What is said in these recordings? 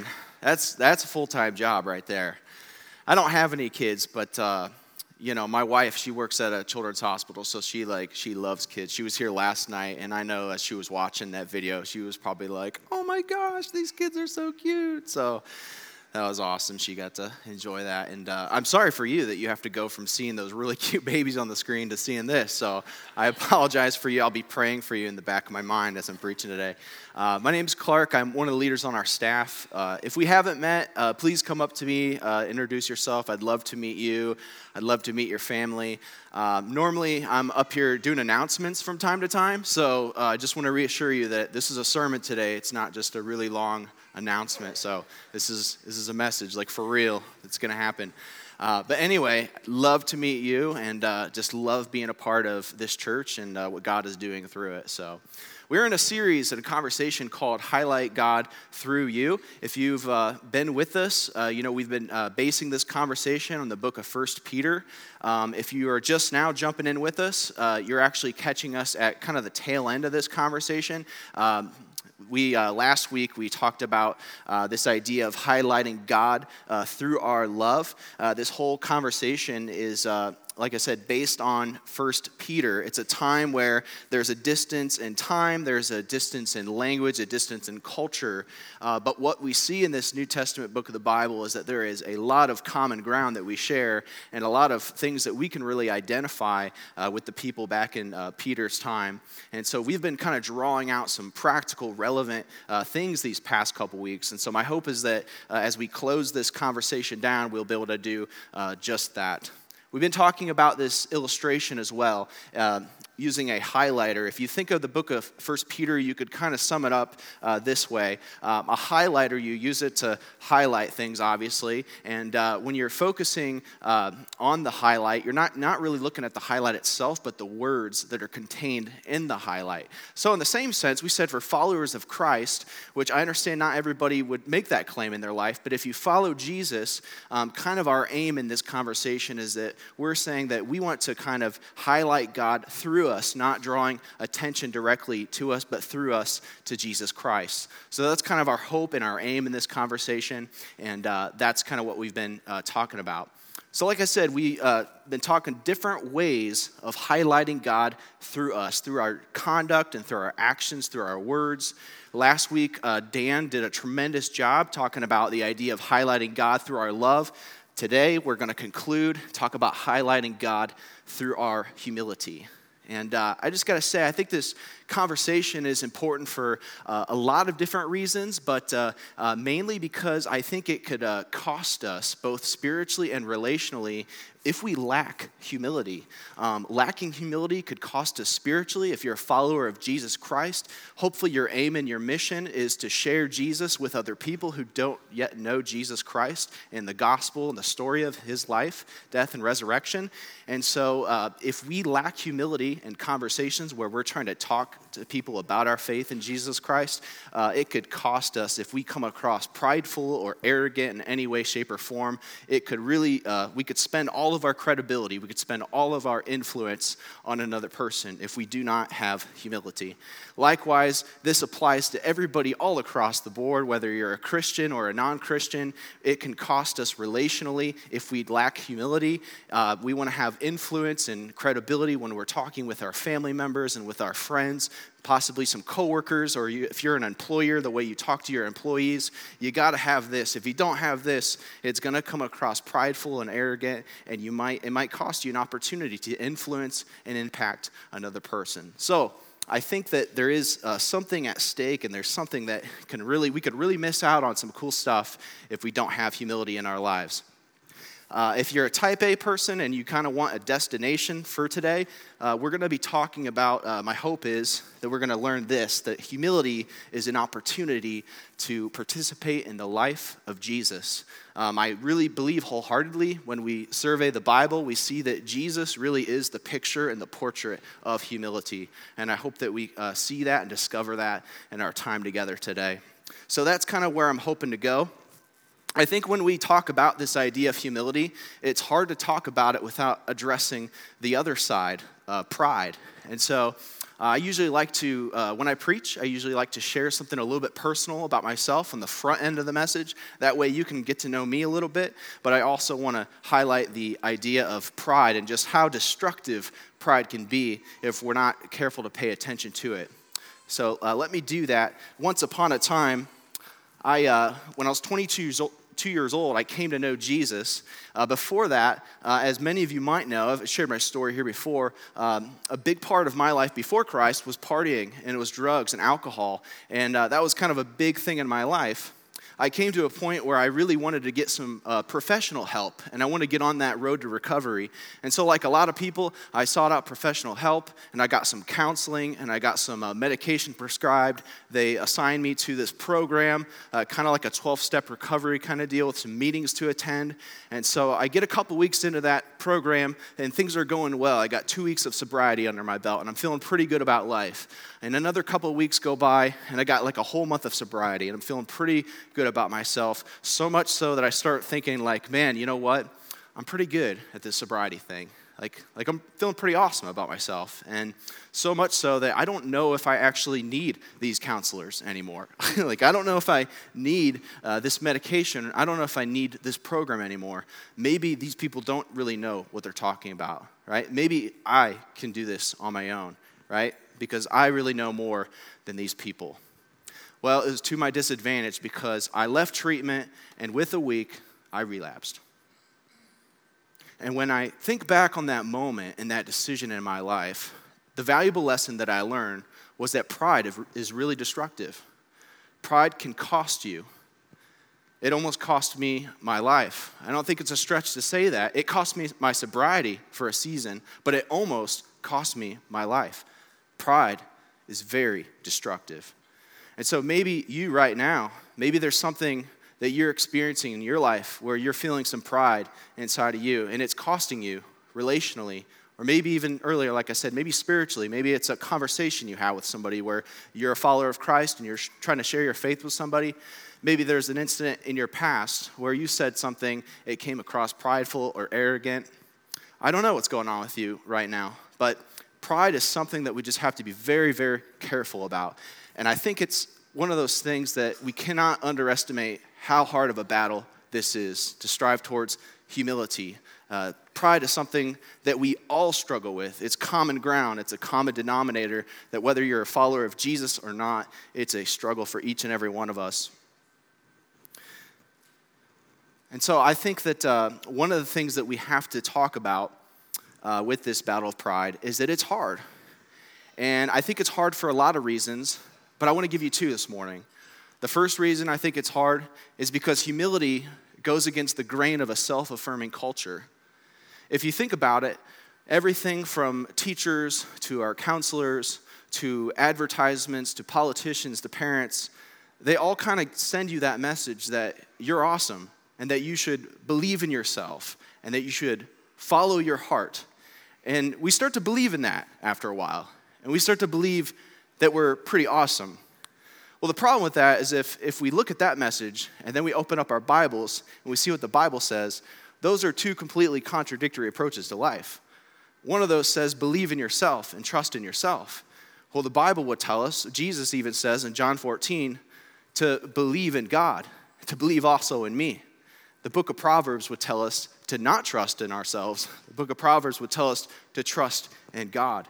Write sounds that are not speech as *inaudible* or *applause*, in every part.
man, that's that's a full time job right there. I don't have any kids, but uh, you know, my wife, she works at a children's hospital, so she like she loves kids. She was here last night, and I know as she was watching that video, she was probably like, "Oh my gosh, these kids are so cute." So that was awesome. She got to enjoy that. And uh, I'm sorry for you that you have to go from seeing those really *laughs* cute babies on the screen to seeing this. So I apologize for you. I'll be praying for you in the back of my mind as I'm preaching today. Uh, my name is Clark. I'm one of the leaders on our staff. Uh, if we haven't met, uh, please come up to me, uh, introduce yourself. I'd love to meet you. I'd love to meet your family. Um, normally, I'm up here doing announcements from time to time. So uh, I just want to reassure you that this is a sermon today. It's not just a really long announcement. So this is this is a message, like for real, it's going to happen. Uh, but anyway, love to meet you, and uh, just love being a part of this church and uh, what God is doing through it. So. We're in a series and a conversation called Highlight God Through You. If you've uh, been with us, uh, you know we've been uh, basing this conversation on the book of First Peter. Um, if you are just now jumping in with us, uh, you're actually catching us at kind of the tail end of this conversation. Um, we uh, last week we talked about uh, this idea of highlighting God uh, through our love. Uh, this whole conversation is uh, like I said, based on First Peter. It's a time where there's a distance in time, there's a distance in language, a distance in culture. Uh, but what we see in this New Testament book of the Bible is that there is a lot of common ground that we share and a lot of things that we can really identify uh, with the people back in uh, Peter's time. And so we've been kind of drawing out some practical, relevant uh, things these past couple weeks. And so my hope is that uh, as we close this conversation down, we'll be able to do uh, just that. We've been talking about this illustration as well. Uh, using a highlighter. If you think of the book of First Peter, you could kind of sum it up uh, this way. Um, a highlighter, you use it to highlight things, obviously. And uh, when you're focusing uh, on the highlight, you're not, not really looking at the highlight itself, but the words that are contained in the highlight. So, in the same sense, we said for followers of Christ, which I understand not everybody would make that claim in their life, but if you follow Jesus, um, kind of our aim in this conversation is that we're saying that we want to kind of highlight God through us, not drawing attention directly to us, but through us to Jesus Christ. So that's kind of our hope and our aim in this conversation, and uh, that's kind of what we've been uh, talking about. So, like I said, we've uh, been talking different ways of highlighting God through us, through our conduct and through our actions, through our words. Last week, uh, Dan did a tremendous job talking about the idea of highlighting God through our love. Today, we're going to conclude, talk about highlighting God through our humility. And uh, I just got to say, I think this conversation is important for uh, a lot of different reasons, but uh, uh mainly because I think it could uh, cost us both spiritually and relationally if we lack humility. Um, lacking humility could cost us spiritually if you're a follower of Jesus Christ. Hopefully, your aim and your mission is to share Jesus with other people who don't yet know Jesus Christ and the gospel and the story of his life, death, and resurrection. And so, uh, if we lack humility in conversations where we're trying to talk to people about our faith in Jesus Christ, uh, it could cost us if we come across prideful or arrogant in any way, shape, or form. It could really, uh, we could spend all of our credibility, we could spend all of our influence on another person if we do not have humility. Likewise, this applies to everybody all across the board, whether you're a Christian or a non Christian. It can cost us relationally if we lack humility. Uh, we want to have influence and credibility when we're talking with our family members and with our friends possibly some coworkers, or you, if you're an employer, the way you talk to your employees, you got to have this. If you don't have this, it's going to come across prideful and arrogant, and you might it might cost you an opportunity to influence and impact another person. So. I think that there is uh, something at stake, and there's something that can really, we could really miss out on some cool stuff if we don't have humility in our lives. Uh, if you're a type A person and you kind of want a destination for today, uh, we're going to be talking about, uh, my hope is that we're going to learn this that humility is an opportunity to participate in the life of Jesus. Um, I really believe wholeheartedly when we survey the Bible, we see that Jesus really is the picture and the portrait of humility. And I hope that we uh, see that and discover that in our time together today. So that's kind of where I'm hoping to go. I think when we talk about this idea of humility, it's hard to talk about it without addressing the other side, uh, pride. And so Uh, I usually like to, uh, when I preach, I usually like to share something a little bit personal about myself on the front end of the message. That way you can get to know me a little bit. But I also want to highlight the idea of pride and just how destructive pride can be if we're not careful to pay attention to it. So uh, let me do that. Once upon a time, I, uh, when I was 22 years old, two years old, I came to know Jesus. Uh, before that, uh, as many of you might know, I've shared my story here before. Um, a big part of my life before Christ was partying, and it was drugs and alcohol. And uh, that was kind of a big thing in my life. I came to a point where I really wanted to get some uh, professional help and I want to get on that road to recovery. And so, like a lot of people, I sought out professional help and I got some counseling and I got some uh, medication prescribed. They assigned me to this program, uh, kind of like a 12 step recovery kind of deal with some meetings to attend. And so, I get a couple weeks into that program and things are going well. I got two weeks of sobriety under my belt and I'm feeling pretty good about life. And another couple of weeks go by, and I got like a whole month of sobriety, and I'm feeling pretty good about myself. So much so that I start thinking, like, man, you know what? I'm pretty good at this sobriety thing. Like, like I'm feeling pretty awesome about myself. And so much so that I don't know if I actually need these counselors anymore. *laughs* like, I don't know if I need uh, this medication. I don't know if I need this program anymore. Maybe these people don't really know what they're talking about, right? Maybe I can do this on my own, right? because I really know more than these people. Well, it was to my disadvantage because I left treatment and with a week, I relapsed. And when I think back on that moment and that decision in my life, the valuable lesson that I learned was that pride is really destructive. Pride can cost you. It almost cost me my life. I don't think it's a stretch to say that. It cost me my sobriety for a season, but it almost cost me my life. Pride is very destructive. And so maybe you right now, maybe there's something that you're experiencing in your life where you're feeling some pride inside of you and it's costing you relationally or maybe even earlier like i said maybe spiritually maybe it's a conversation you have with somebody where you're a follower of christ and you're trying to share your faith with somebody maybe there's an incident in your past where you said something it came across prideful or arrogant i don't know what's going on with you right now but pride is something that we just have to be very, very careful about. And I think it's one of those things that we cannot underestimate how hard of a battle this is to strive towards humility. Uh, pride is something that we all struggle with. It's common ground, it's a common denominator that whether you're a follower of Jesus or not, it's a struggle for each and every one of us. And so I think that uh, one of the things that we have to talk about uh, with this battle of pride is that it's hard. And I think it's hard for a lot of reasons, but I want to give you two this morning. The first reason I think it's hard is because humility goes against the grain of a self affirming culture. If you think about it, everything from teachers to our counselors to advertisements to politicians to parents, they all kind of send you that message that you're awesome and that you should believe in yourself and that you should follow your heart and we start to believe in that after a while. And we start to believe that we're pretty awesome. Well, the problem with that is if, if we look at that message and then we open up our Bibles and we see what the Bible says, those are two completely contradictory approaches to life. One of those says, believe in yourself and trust in yourself. Well, the Bible would tell us, Jesus even says in John 14, to believe in God, to believe also in me. The book of Proverbs would tell us to not trust in ourselves. The book of Proverbs would tell us to trust in God.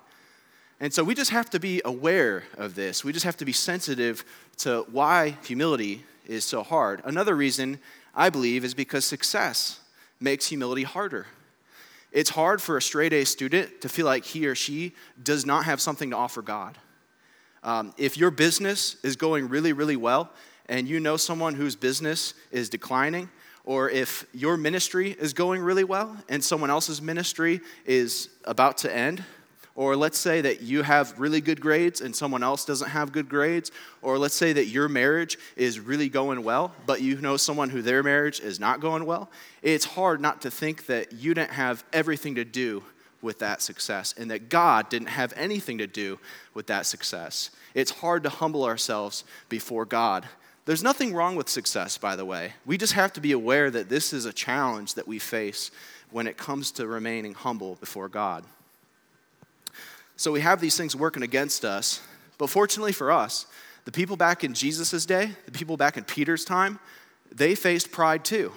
And so we just have to be aware of this. We just have to be sensitive to why humility is so hard. Another reason, I believe, is because success makes humility harder. It's hard for a straight A student to feel like he or she does not have something to offer God. Um, if your business is going really, really well, and you know someone whose business is declining, or if your ministry is going really well and someone else's ministry is about to end, or let's say that you have really good grades and someone else doesn't have good grades, or let's say that your marriage is really going well, but you know someone who their marriage is not going well, it's hard not to think that you didn't have everything to do with that success and that God didn't have anything to do with that success. It's hard to humble ourselves before God there's nothing wrong with success, by the way. We just have to be aware that this is a challenge that we face when it comes to remaining humble before God. So we have these things working against us. But fortunately for us, the people back in Jesus' day, the people back in Peter's time, they faced pride too.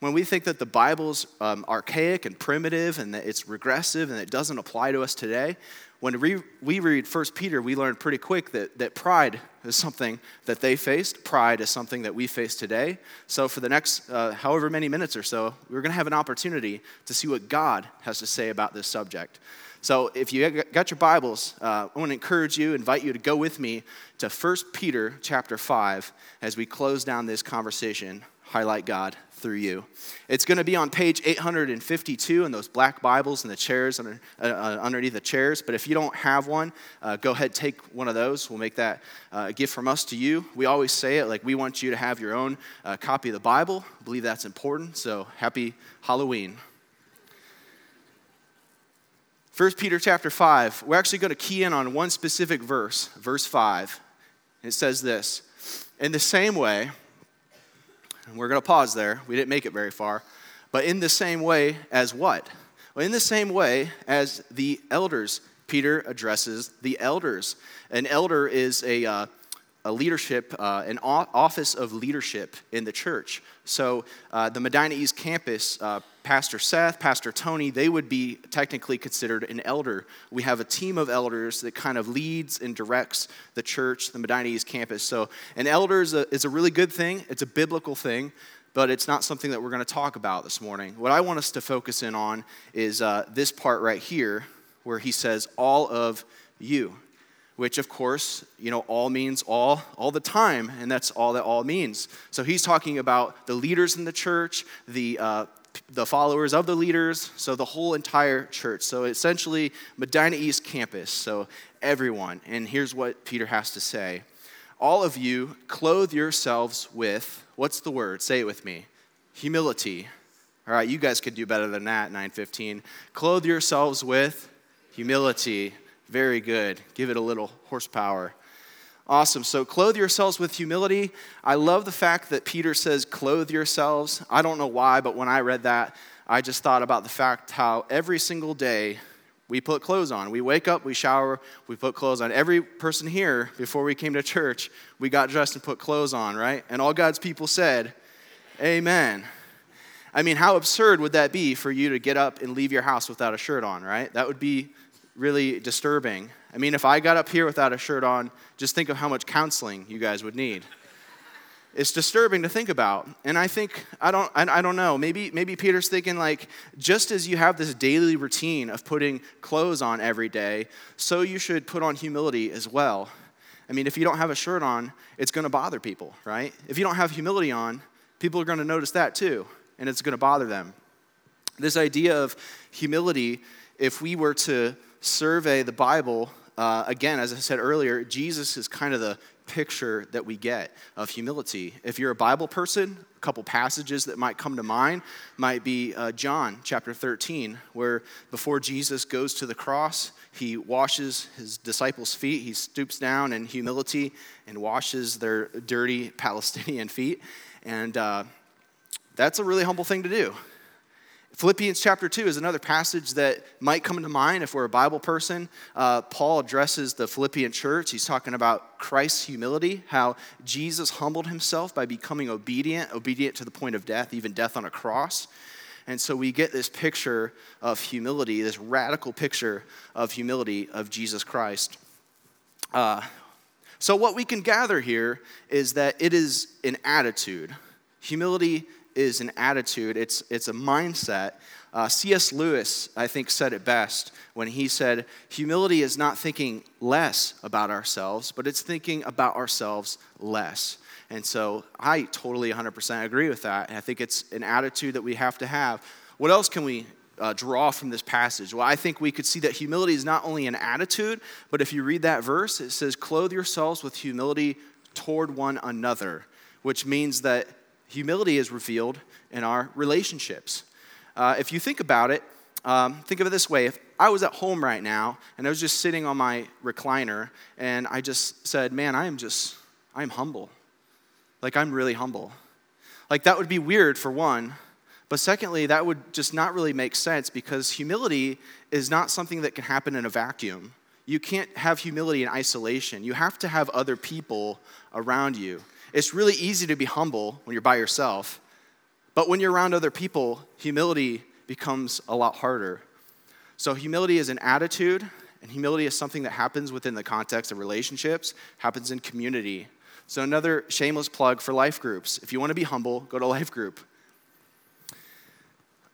When we think that the Bible's um, archaic and primitive and that it's regressive and it doesn't apply to us today, when we, we read 1 Peter, we learn pretty quick that, that pride is something that they faced. Pride is something that we face today. So, for the next uh, however many minutes or so, we're going to have an opportunity to see what God has to say about this subject. So, if you got your Bibles, uh, I want to encourage you, invite you to go with me to 1 Peter chapter 5 as we close down this conversation, Highlight God through you. It's going to be on page 852 in those black Bibles and the chairs under, uh, uh, underneath the chairs. But if you don't have one, uh, go ahead take one of those. We'll make that uh, a gift from us to you. We always say it like we want you to have your own uh, copy of the Bible. I believe that's important. So happy Halloween. 1 Peter chapter 5, we're actually going to key in on one specific verse, verse 5. It says this In the same way, and we're going to pause there. We didn't make it very far. But in the same way as what? Well, in the same way as the elders, Peter addresses the elders. An elder is a, uh, a leadership, uh, an office of leadership in the church. So uh, the Medina East campus, uh, Pastor Seth, Pastor Tony, they would be technically considered an elder. We have a team of elders that kind of leads and directs the church, the Medina East campus. So an elder is a, is a really good thing, it's a biblical thing. But it's not something that we're going to talk about this morning. What I want us to focus in on is uh, this part right here, where he says, All of you which of course, you know, all means all, all the time, and that's all that all means. So he's talking about the leaders in the church, the, uh, the followers of the leaders, so the whole entire church. So essentially, Medina East campus, so everyone. And here's what Peter has to say All of you clothe yourselves with, what's the word? Say it with me humility. All right, you guys could do better than that, 915. Clothe yourselves with humility very good. Give it a little horsepower. Awesome. So, clothe yourselves with humility. I love the fact that Peter says, clothe yourselves. I don't know why, but when I read that, I just thought about the fact how every single day we put clothes on. We wake up, we shower, we put clothes on. Every person here, before we came to church, we got dressed and put clothes on, right? And all God's people said, Amen. I mean, how absurd would that be for you to get up and leave your house without a shirt on, right? That would be really disturbing. I mean, if I got up here without a shirt on, just think of how much counseling you guys would need. It's disturbing to think about. And I think, I don't, I, don't know, maybe, maybe Peter's thinking like, just as you have this daily routine of putting clothes on every day, so you should put on humility as well. I mean, if you don't have a shirt on, it's going to bother people, right? If you don't have humility on, people are going to notice that too, and it's going to bother them. This idea of humility, if we were to survey the Bible, uh, again, as I said earlier, Jesus is kind of the picture that we get of humility. If you're a Bible person, a couple passages that might come to mind might be uh, John chapter 13, where before Jesus goes to the cross, he washes his disciples' feet. He stoops down in humility and washes their dirty Palestinian *laughs* feet. And uh, that's a really humble thing to do. Philippians chapter 2 is another passage that might come to mind if we're a Bible person. Uh, Paul addresses the Philippian church. He's talking about Christ's humility, how Jesus humbled himself by becoming obedient, obedient to the point of death, even death on a cross. And so we get this picture of humility, this radical picture of humility of Jesus Christ. Uh, so, what we can gather here is that it is an attitude. Humility is an attitude, it's, it's a mindset. Uh, C.S. Lewis, I think, said it best when he said, Humility is not thinking less about ourselves, but it's thinking about ourselves less. And so I totally 100% agree with that. And I think it's an attitude that we have to have. What else can we uh, draw from this passage? Well, I think we could see that humility is not only an attitude, but if you read that verse, it says, Clothe yourselves with humility toward one another, which means that humility is revealed in our relationships. Uh, if you think about it, um, think of it this way if I was at home right now and I was just sitting on my recliner and I just said, Man, I am just, I'm humble. Like, I'm really humble. Like, that would be weird for one, But secondly, that would just not really make sense because humility is not something that can happen in a vacuum. You can't have humility in isolation. You have to have other people around you. It's really easy to be humble when you're by yourself, but when you're around other people, humility becomes a lot harder. So, humility is an attitude, and humility is something that happens within the context of relationships, happens in community. So, another shameless plug for life groups. If you want to be humble, go to *laughs* life group.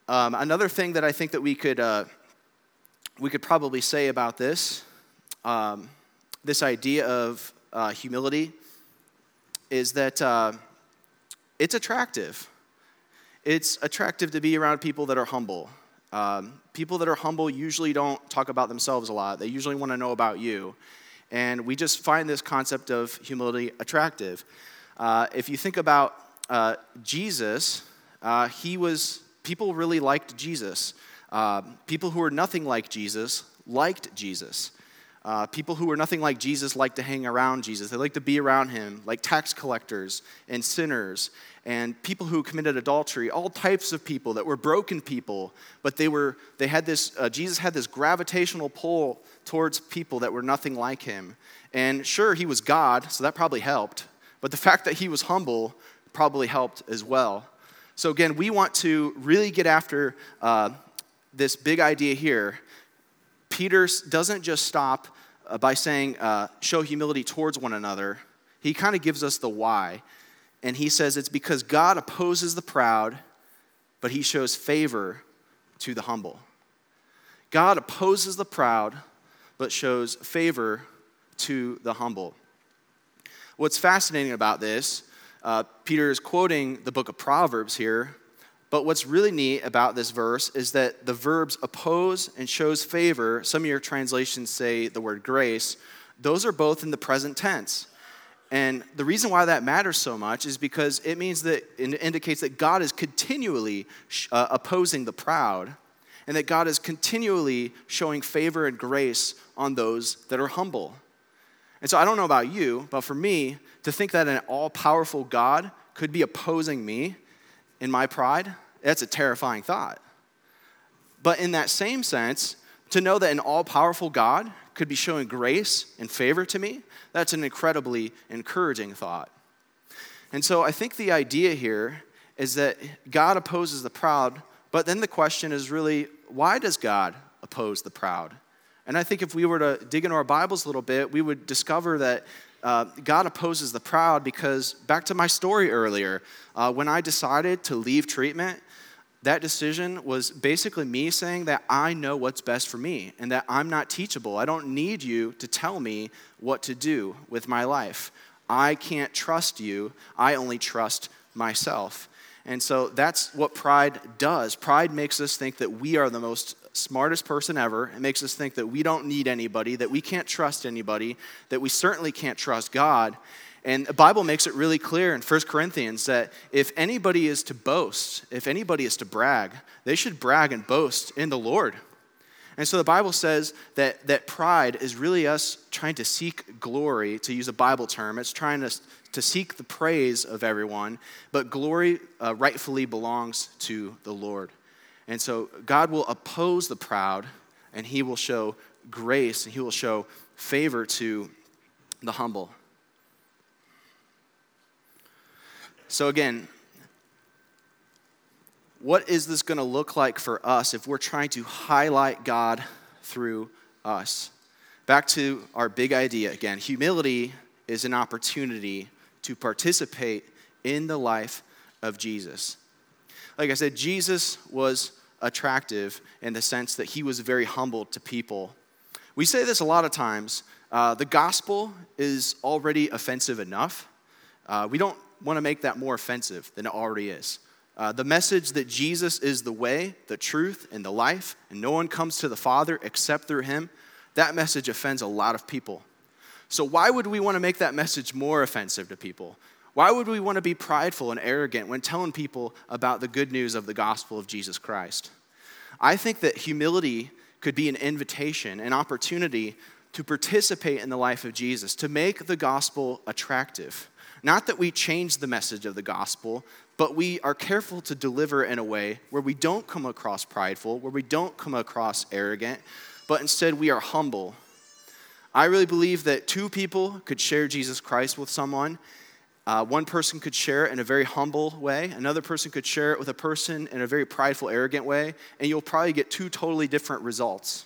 Um, another thing that I think that we could, uh, we could probably say about this, um, this idea of uh, humility, is that uh, it's attractive. It's attractive to be around people that are humble. Um, people that are humble usually don't talk about themselves a lot, they usually want to know about you. And we just find this concept of humility attractive. Uh, if you think about uh, Jesus, uh, he was people really liked Jesus. Uh, people who were nothing like Jesus liked Jesus. Uh, people who were nothing like Jesus liked to hang around Jesus. They liked to be around him, like tax collectors and sinners and people who committed adultery, all types of people that were broken people, but they were they had this uh, Jesus had this gravitational pull towards people that were nothing like him. And sure, he was God, so that probably helped. But the fact that he was humble probably helped as well. So, again, we want to really get after uh, this big idea here. Peter doesn't just stop uh, by saying, uh, show humility towards one another. He kind of gives us the why. And he says it's because God opposes the proud, but he shows favor to the humble. God opposes the proud, but shows favor to the humble. What's fascinating about this uh, Peter is quoting the book of Proverbs here, but what's really neat about this verse is that the verbs oppose and shows favor, some of your translations say the word grace, those are both in the present tense. And the reason why that matters so much is because it means that it indicates that God is continually uh, opposing the proud and that God is continually showing favor and grace on those that are humble. And so I don't know about you, but for me, to think that an all powerful God could be opposing me in my pride, that's a terrifying thought. But in that same sense, to know that an all powerful God could be showing grace and favor to me, that's an incredibly encouraging thought. And so I think the idea here is that God opposes the proud, but then the question is really why does God oppose the proud? And I think if we were to dig into our Bibles a little bit, we would discover that uh, God opposes the proud because, back to my story earlier, uh, when I decided to leave treatment, that decision was basically me saying that I know what's best for me and that I'm not teachable. I don't need you to tell me what to do with my life. I can't trust you, I only trust myself. And so that's what pride does. Pride makes us think that we are the most smartest person ever. It makes us think that we don't need anybody, that we can't trust anybody, that we certainly can't trust God. And the Bible makes it really clear in 1 Corinthians that if anybody is to boast, if anybody is to brag, they should brag and boast in the Lord. And so the Bible says that, that pride is really us trying to seek glory, to use a Bible term. It's trying to, to seek the praise of everyone, but glory uh, rightfully belongs to the Lord. And so God will oppose the proud, and he will show grace, and he will show favor to the humble. So, again, what is this going to look like for us if we're trying to highlight God through us? Back to our big idea again humility is an opportunity to participate in the life of Jesus. Like I said, Jesus was attractive in the sense that he was very humble to people. We say this a lot of times. Uh, the gospel is already offensive enough. Uh, we don't want to make that more offensive than it already is. Uh, the message that Jesus is the way, the truth, and the life, and no one comes to the Father except through him, that message offends a lot of people. So, why would we want to make that message more offensive to people? Why would we want to be prideful and arrogant when telling people about the good news of the gospel of Jesus Christ? I think that humility could be an invitation, an opportunity to participate in the life of Jesus, to make the gospel attractive. Not that we change the message of the gospel, but we are careful to deliver in a way where we don't come across prideful, where we don't come across arrogant, but instead we are humble. I really believe that two people could share Jesus Christ with someone. Uh, one person could share it in a very humble way, another person could share it with a person in a very prideful, arrogant way, and you'll probably get two totally different results.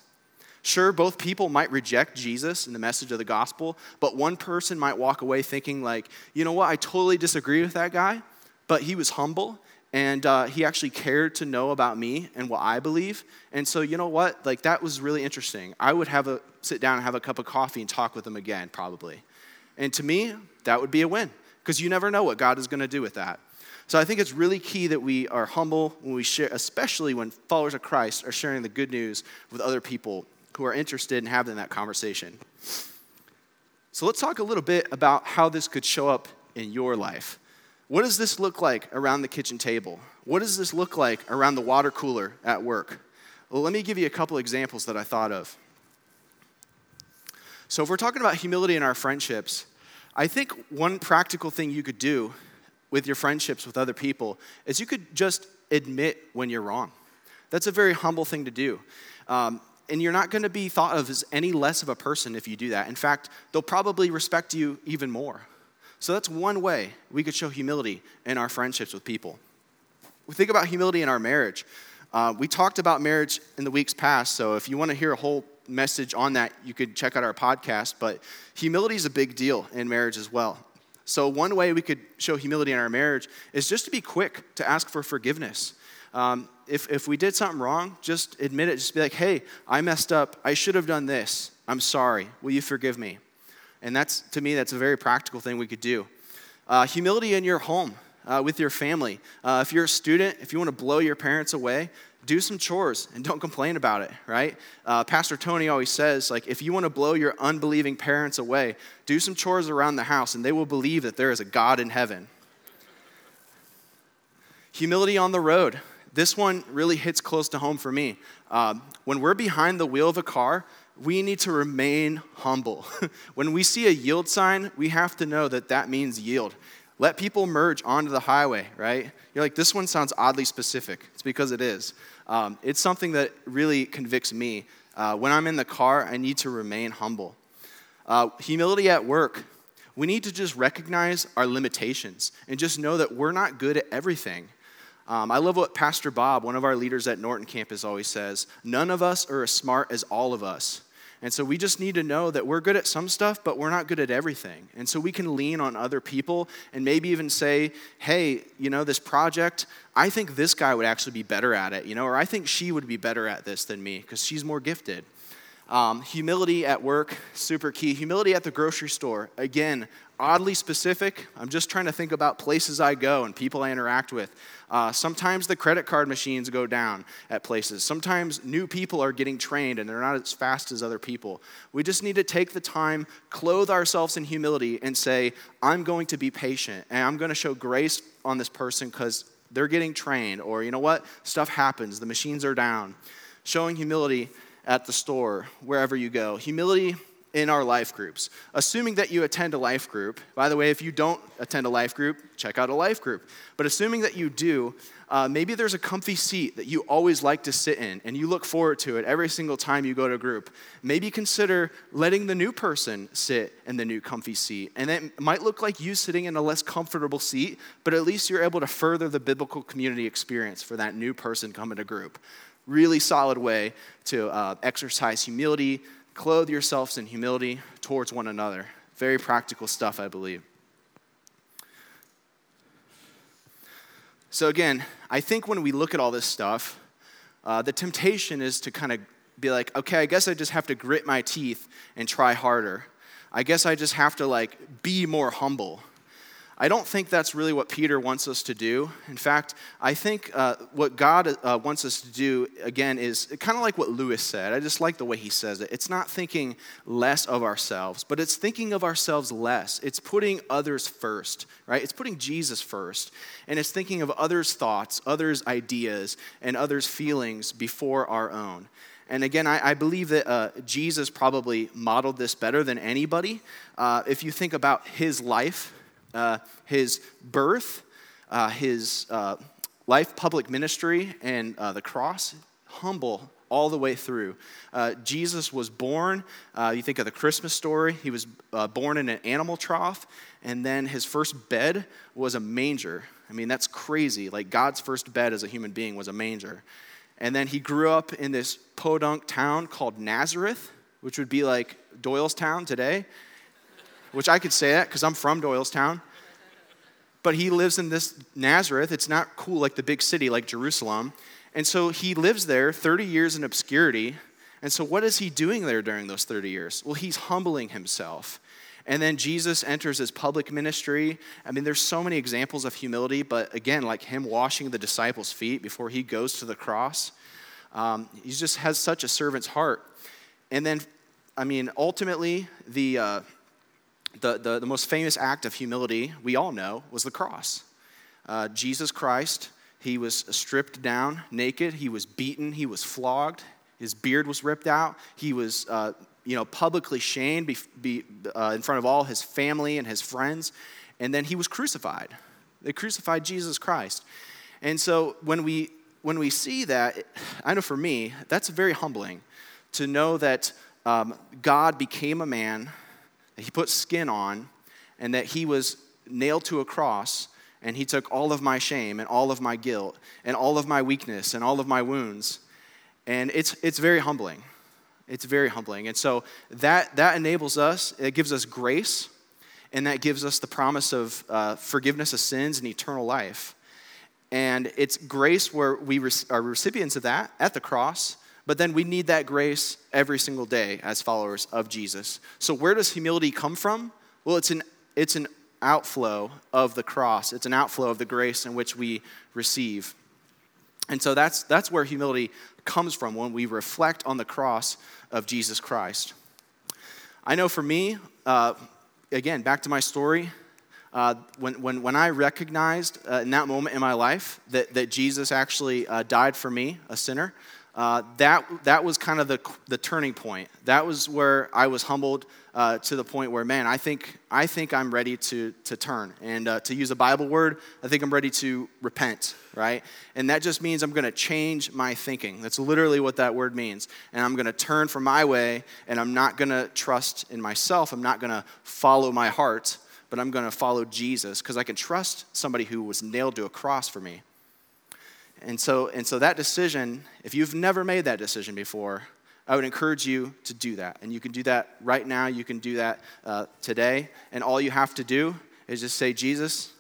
Sure, both people might reject Jesus and the message of the gospel, but one person might walk away thinking, like, you know what, I totally disagree with that guy, but he was humble and uh, he actually cared to know about me and what I believe. And so, you know what? Like, that was really interesting. I would have a sit down and have a cup of coffee and talk with him again, probably. And to me, that would be a win because you never know what God is going to do with that. So I think it's really key that we are humble when we share, especially when followers of Christ are sharing the good news with other people who are interested in having that conversation. So let's talk a little bit about how this could show up in your life. What does this look like around the kitchen table? What does this look like around the water cooler at work? Well, let me give you a couple examples that I thought of. So, if we're talking about humility in our friendships, I think one practical thing you could do with your friendships with other people is you could just admit when you're wrong. That's a very humble thing to do. Um, and you're not going to be thought of as any less of a person if you do that. In fact, they'll probably respect you even more. So that's one way we could show humility in our friendships with people. We think about humility in our marriage. Uh, we talked about marriage in the weeks past, so if you want to hear a whole message on that, you could check out our podcast. But humility is a big deal in marriage as well. So, one way we could show humility in our marriage is just to be quick to ask for forgiveness. Um, if, if we did something wrong, just admit it. Just be like, hey, I messed up. I should have done this. I'm sorry. Will you forgive me? And that's, to me, that's a very practical thing we could do. Uh, humility in your home, uh, with your family. Uh, if you're a student, if you want to blow your parents away, do some chores and don't complain about it, right? Uh, Pastor Tony always says, like, if you want to blow your unbelieving parents away, do some chores around the house and they will believe that there is a God in heaven. Humility on the road. This one really hits close to home for me. Um, when we're behind the wheel of a car, we need to remain humble. *laughs* when we see a yield sign, we have to know that that means yield. Let people merge onto the highway, right? You're like, this one sounds oddly specific. It's because it is. Um, it's something that really convicts me. Uh, when I'm in the car, I need to remain humble. Uh, humility at work. We need to just recognize our limitations and just know that we're not good at everything. Um, I love what Pastor Bob, one of our leaders at Norton campus, always says none of us are as smart as all of us. And so we just need to know that we're good at some stuff, but we're not good at everything. And so we can lean on other people and maybe even say, hey, you know, this project, I think this guy would actually be better at it, you know, or I think she would be better at this than me because she's more gifted. Um, humility at work, super key. Humility at the grocery store, again, oddly specific. I'm just trying to think about places I go and people I interact with. Uh, sometimes the credit card machines go down at places. Sometimes new people are getting trained and they're not as fast as other people. We just need to take the time, clothe ourselves in humility, and say, I'm going to be patient and I'm going to show grace on this person because they're getting trained. Or, you know what? Stuff happens, the machines are down. Showing humility at the store, wherever you go. Humility in our life groups. Assuming that you attend a life group, by the way, if you don't attend a life group, check out a life group. But assuming that you do, uh, maybe there's a comfy seat that you always like to sit in and you look forward to it every single time you go to a group. Maybe consider letting the new person sit in the new comfy seat. And it might look like you sitting in a less comfortable seat, but at least you're able to further the biblical community experience for that new person coming to group really solid way to uh, exercise humility, clothe yourselves in humility towards one another. Very practical stuff, I believe. So, again, I think when we look at all this stuff, uh, the temptation is to kind of be like, okay, I guess I just have to grit my teeth and try harder. I guess I just have to like be more humble. I don't think that's really what Peter wants us to do. In fact, I think uh, what God uh, wants us to do, again, is kind of like what Lewis said. I just like the way he says it. It's not thinking less of ourselves, but it's thinking of ourselves less. It's putting others first, right? It's putting Jesus first. And it's thinking of others' thoughts, others' ideas, and others' feelings before our own. And again, I, I believe that uh, Jesus probably modeled this better than anybody. Uh, if you think about his life, uh, his birth, uh, his uh, life, public ministry, and uh, the cross, humble all the way through. Uh, Jesus was born, uh, you think of the Christmas story, he was born in an animal trough, and then his first bed was a manger. I mean, that's crazy. Like, God's first bed as a human being was a manger. And then he grew up in this podunk town called Nazareth, which would be like Doylestown today, which I could say that because I'm from Doylestown. But he lives in this Nazareth. It's not cool like the big city like Jerusalem. And so he lives there 30 years in obscurity. And so, what is he doing there during those 30 years? Well, he's humbling himself. And then Jesus enters his public ministry. I mean, there's so many examples of humility, but again, like him washing the disciples' feet before he goes to the cross, um, he just has such a servant's heart. And then, I mean, ultimately, the, uh, the, the, the, most famous act of humility we all know was the cross. Uh, Jesus Christ he was stripped down naked. He was beaten. He was flogged. His beard was ripped out. He was, uh, you know, publicly shamed be, be, uh, in front of all his family and his friends. And then he was crucified. They crucified Jesus Christ. And so when we, when we see that, I know for me, that's very humbling to know that um, God became a man, that he put skin on, and that he was nailed to a cross and he took all of my shame and all of my guilt and all of my weakness and all of my wounds. And it's, it's very humbling. It's very humbling. And so that, that enables us, it gives us grace, and that gives us the promise of uh, forgiveness of sins and eternal life. And it's grace where we are recipients of that at the cross, but then we need that grace every single day as followers of Jesus. So, where does humility come from? Well, it's an, it's an outflow of the cross. It's an outflow of the grace in which we receive. And so that's, that's where humility comes from when we reflect on the cross of Jesus Christ. I know for me, uh, again, back to my story, uh, when, when, when I recognized uh, in that moment in my life that, that Jesus actually uh, died for me, a sinner, uh, that, that was kind of the, the turning point. That was where I was humbled uh, to the point where, man, I think, I think I'm ready to, to turn. And uh, to use a Bible word, I think I'm ready to repent, right? And that just means I'm going to change my thinking. That's literally what that word means. And I'm going to turn from my way, and I'm not going to trust in myself. I'm not going to follow my heart, but I'm going to follow Jesus because I can trust somebody who was nailed to a cross for me. And so, and so that decision, if you've never made that decision before, I would encourage you to do that. And you can do that right now. You can do that uh, today. And all you have to do is just say, Jesus,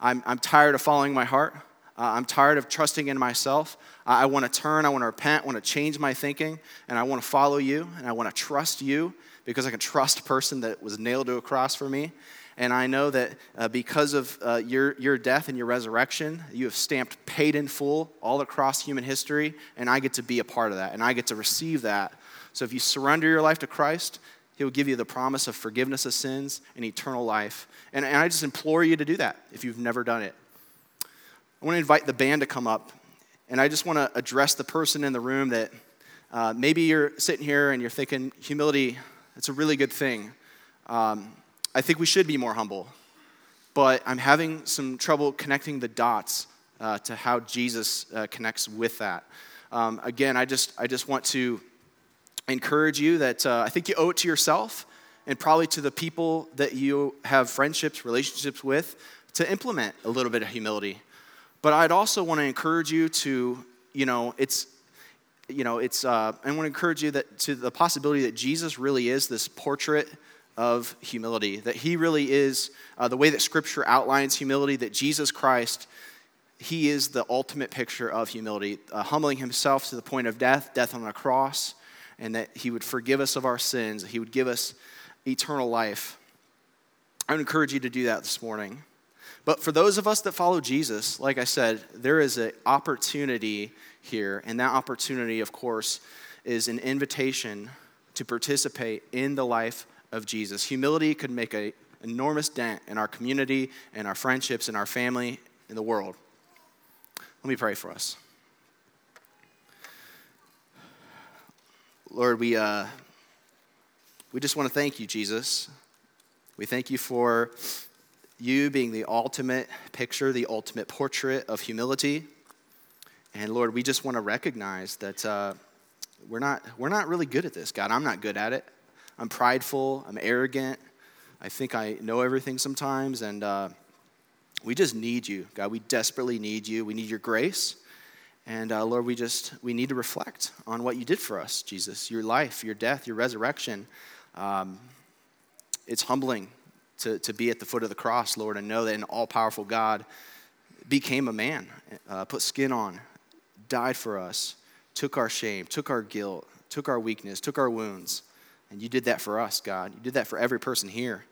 I'm, I'm tired of following my heart. Uh, I'm tired of trusting in myself. I, I want to turn. I want to repent. I want to change my thinking. And I want to follow you. And I want to trust you because I can trust a person that was nailed to a cross for me. And I know that uh, because of uh, your, your death and your resurrection, you have stamped paid in full all across human history, and I get to be a part of that, and I get to receive that. So if you surrender your life to Christ, He will give you the promise of forgiveness of sins and eternal life. And, and I just implore you to do that if you've never done it. I want to invite the band to come up, and I just want to address the person in the room that uh, maybe you're sitting here and you're thinking, humility, it's a really good thing. Um, I think we should be more humble, but I'm having some trouble connecting the dots uh, to how Jesus uh, connects with that. Um, again, I just, I just want to encourage you that uh, I think you owe it to yourself and probably to the people that you have friendships, relationships with to implement a little bit of humility. But I'd also want to encourage you to, you know, it's, you know, it's, uh, I want to encourage you that to the possibility that Jesus really is this portrait of humility, that he really is uh, the way that Scripture outlines humility, that Jesus Christ, he is the ultimate picture of humility, uh, humbling himself to the point of death, death on a cross, and that he would forgive us of our sins, he would give us eternal life. I would encourage you to do that this morning. But for those of us that follow Jesus, like I said, there is an opportunity here, and that opportunity, of course, is an invitation to participate in the life of Jesus. Humility could make an enormous dent in our community, in our friendships, in our family, in the world. Let me pray for us. Lord, we, uh, we just want to thank you, Jesus. We thank you for you being the ultimate picture, the ultimate portrait of humility. And Lord, we just want to recognize that uh, we're, not, we're not really good at this, God. I'm not good at it. I'm prideful, I'm arrogant. I think I know everything sometimes, and uh, we just need you, God. We desperately need you. We need your grace. And uh, Lord, we just we need to reflect on what you did for us, Jesus. Your life, your death, your resurrection. Um, it's humbling to, to be at the foot of the cross, Lord, and know that an all powerful God became a man, uh, put skin on, died for us, took our shame, took our guilt, took our weakness, took our wounds. And you did that for us, God. You did that for every person here.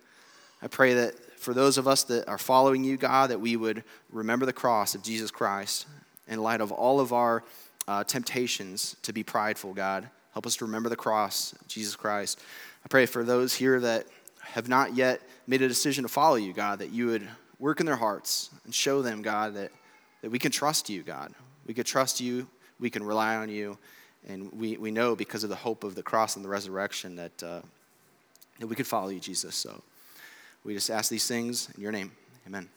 I pray that for those of us that are following you, God, that we would remember the cross of Jesus Christ in light of all of our uh, temptations to be prideful, God. Help us to remember the cross of Jesus Christ. I pray for those here that have not yet made a decision to follow you, God, that you would work in their hearts and show them, God, that, that we can trust you, God. We can trust you, we can rely on you, and we, we know because of the hope of the cross and the resurrection that, uh, that we could follow you, Jesus. So we just ask these things in your name. Amen.